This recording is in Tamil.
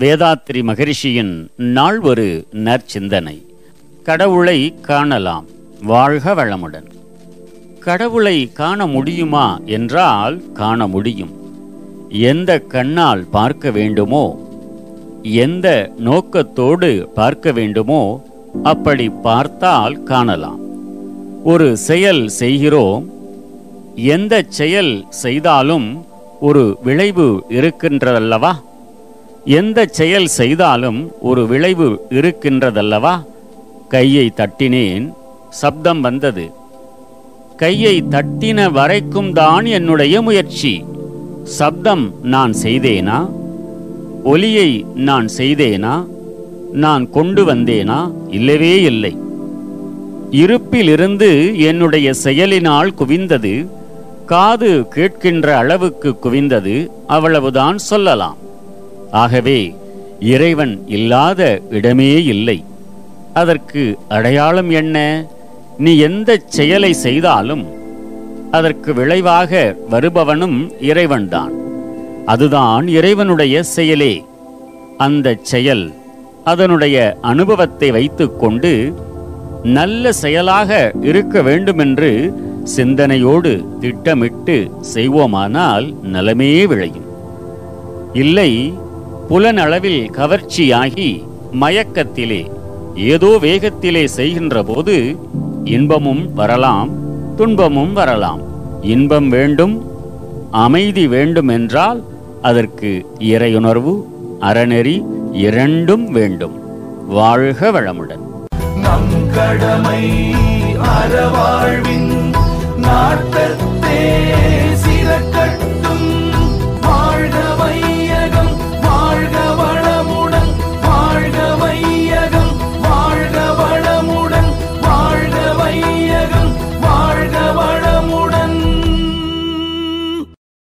வேதாத்ரி மகரிஷியின் நாள் ஒரு நற்சிந்தனை. கடவுளை காணலாம் வாழ்க வளமுடன். கடவுளை காண முடியுமா என்றால் காண முடியும். எந்த கண்ணால் பார்க்க வேண்டுமோ எந்த நோக்கத்தோடு பார்க்க வேண்டுமோ அப்படி பார்த்தால் காணலாம். ஒரு செயல் செய்கிறோம் எந்த செயல் செய்தாலும் ஒரு விளைவு இருக்கின்றதல்லவா? எந்த செயல் செய்தாலும் ஒரு விளைவு இருக்கின்றதல்லவா? கையை தட்டினேன் சப்தம் வந்தது. கையை தட்டின வரைக்கும் தான் என்னுடைய முயற்சி. சப்தம் நான் செய்தேனா? ஒலியை நான் செய்தேனா? நான் கொண்டு வந்தேனா? இல்லவே இல்லை. இருப்பிலிருந்து என்னுடைய செயலினால் குவிந்தது. காது கேட்கின்ற அளவுக்கு குவிந்தது. அவ்வளவுதான் சொல்லலாம். ஆகவே இறைவன் இல்லாத இடமே இல்லை. அதற்கு அடையாளம் என்ன? நீ எந்த செயலை செய்தாலும் அதற்கு விளைவாக வருபவனும் இறைவன்தான். அதுதான் இறைவனுடைய செயலே. அந்த செயல் அதனுடைய அனுபவத்தை வைத்துக்கொண்டு நல்ல செயலாக இருக்க வேண்டுமென்று சிந்தனையோடு திட்டமிட்டு செய்வோமானால் நலமே விளையும். இல்லை புலனளவில் கவர்ச்சியாகி மயக்கத்திலே ஏதோ வேகத்திலே செய்கின்ற போது இன்பமும் வரலாம் துன்பமும் வரலாம். இன்பம் வேண்டும் அமைதி வேண்டும் என்றால் அதற்கு இறையுணர்வு அறநெறி இரண்டும் வேண்டும். வாழ்க வளமுடன். நம் கடமை அறவாழ்வின் நாட்டத்தே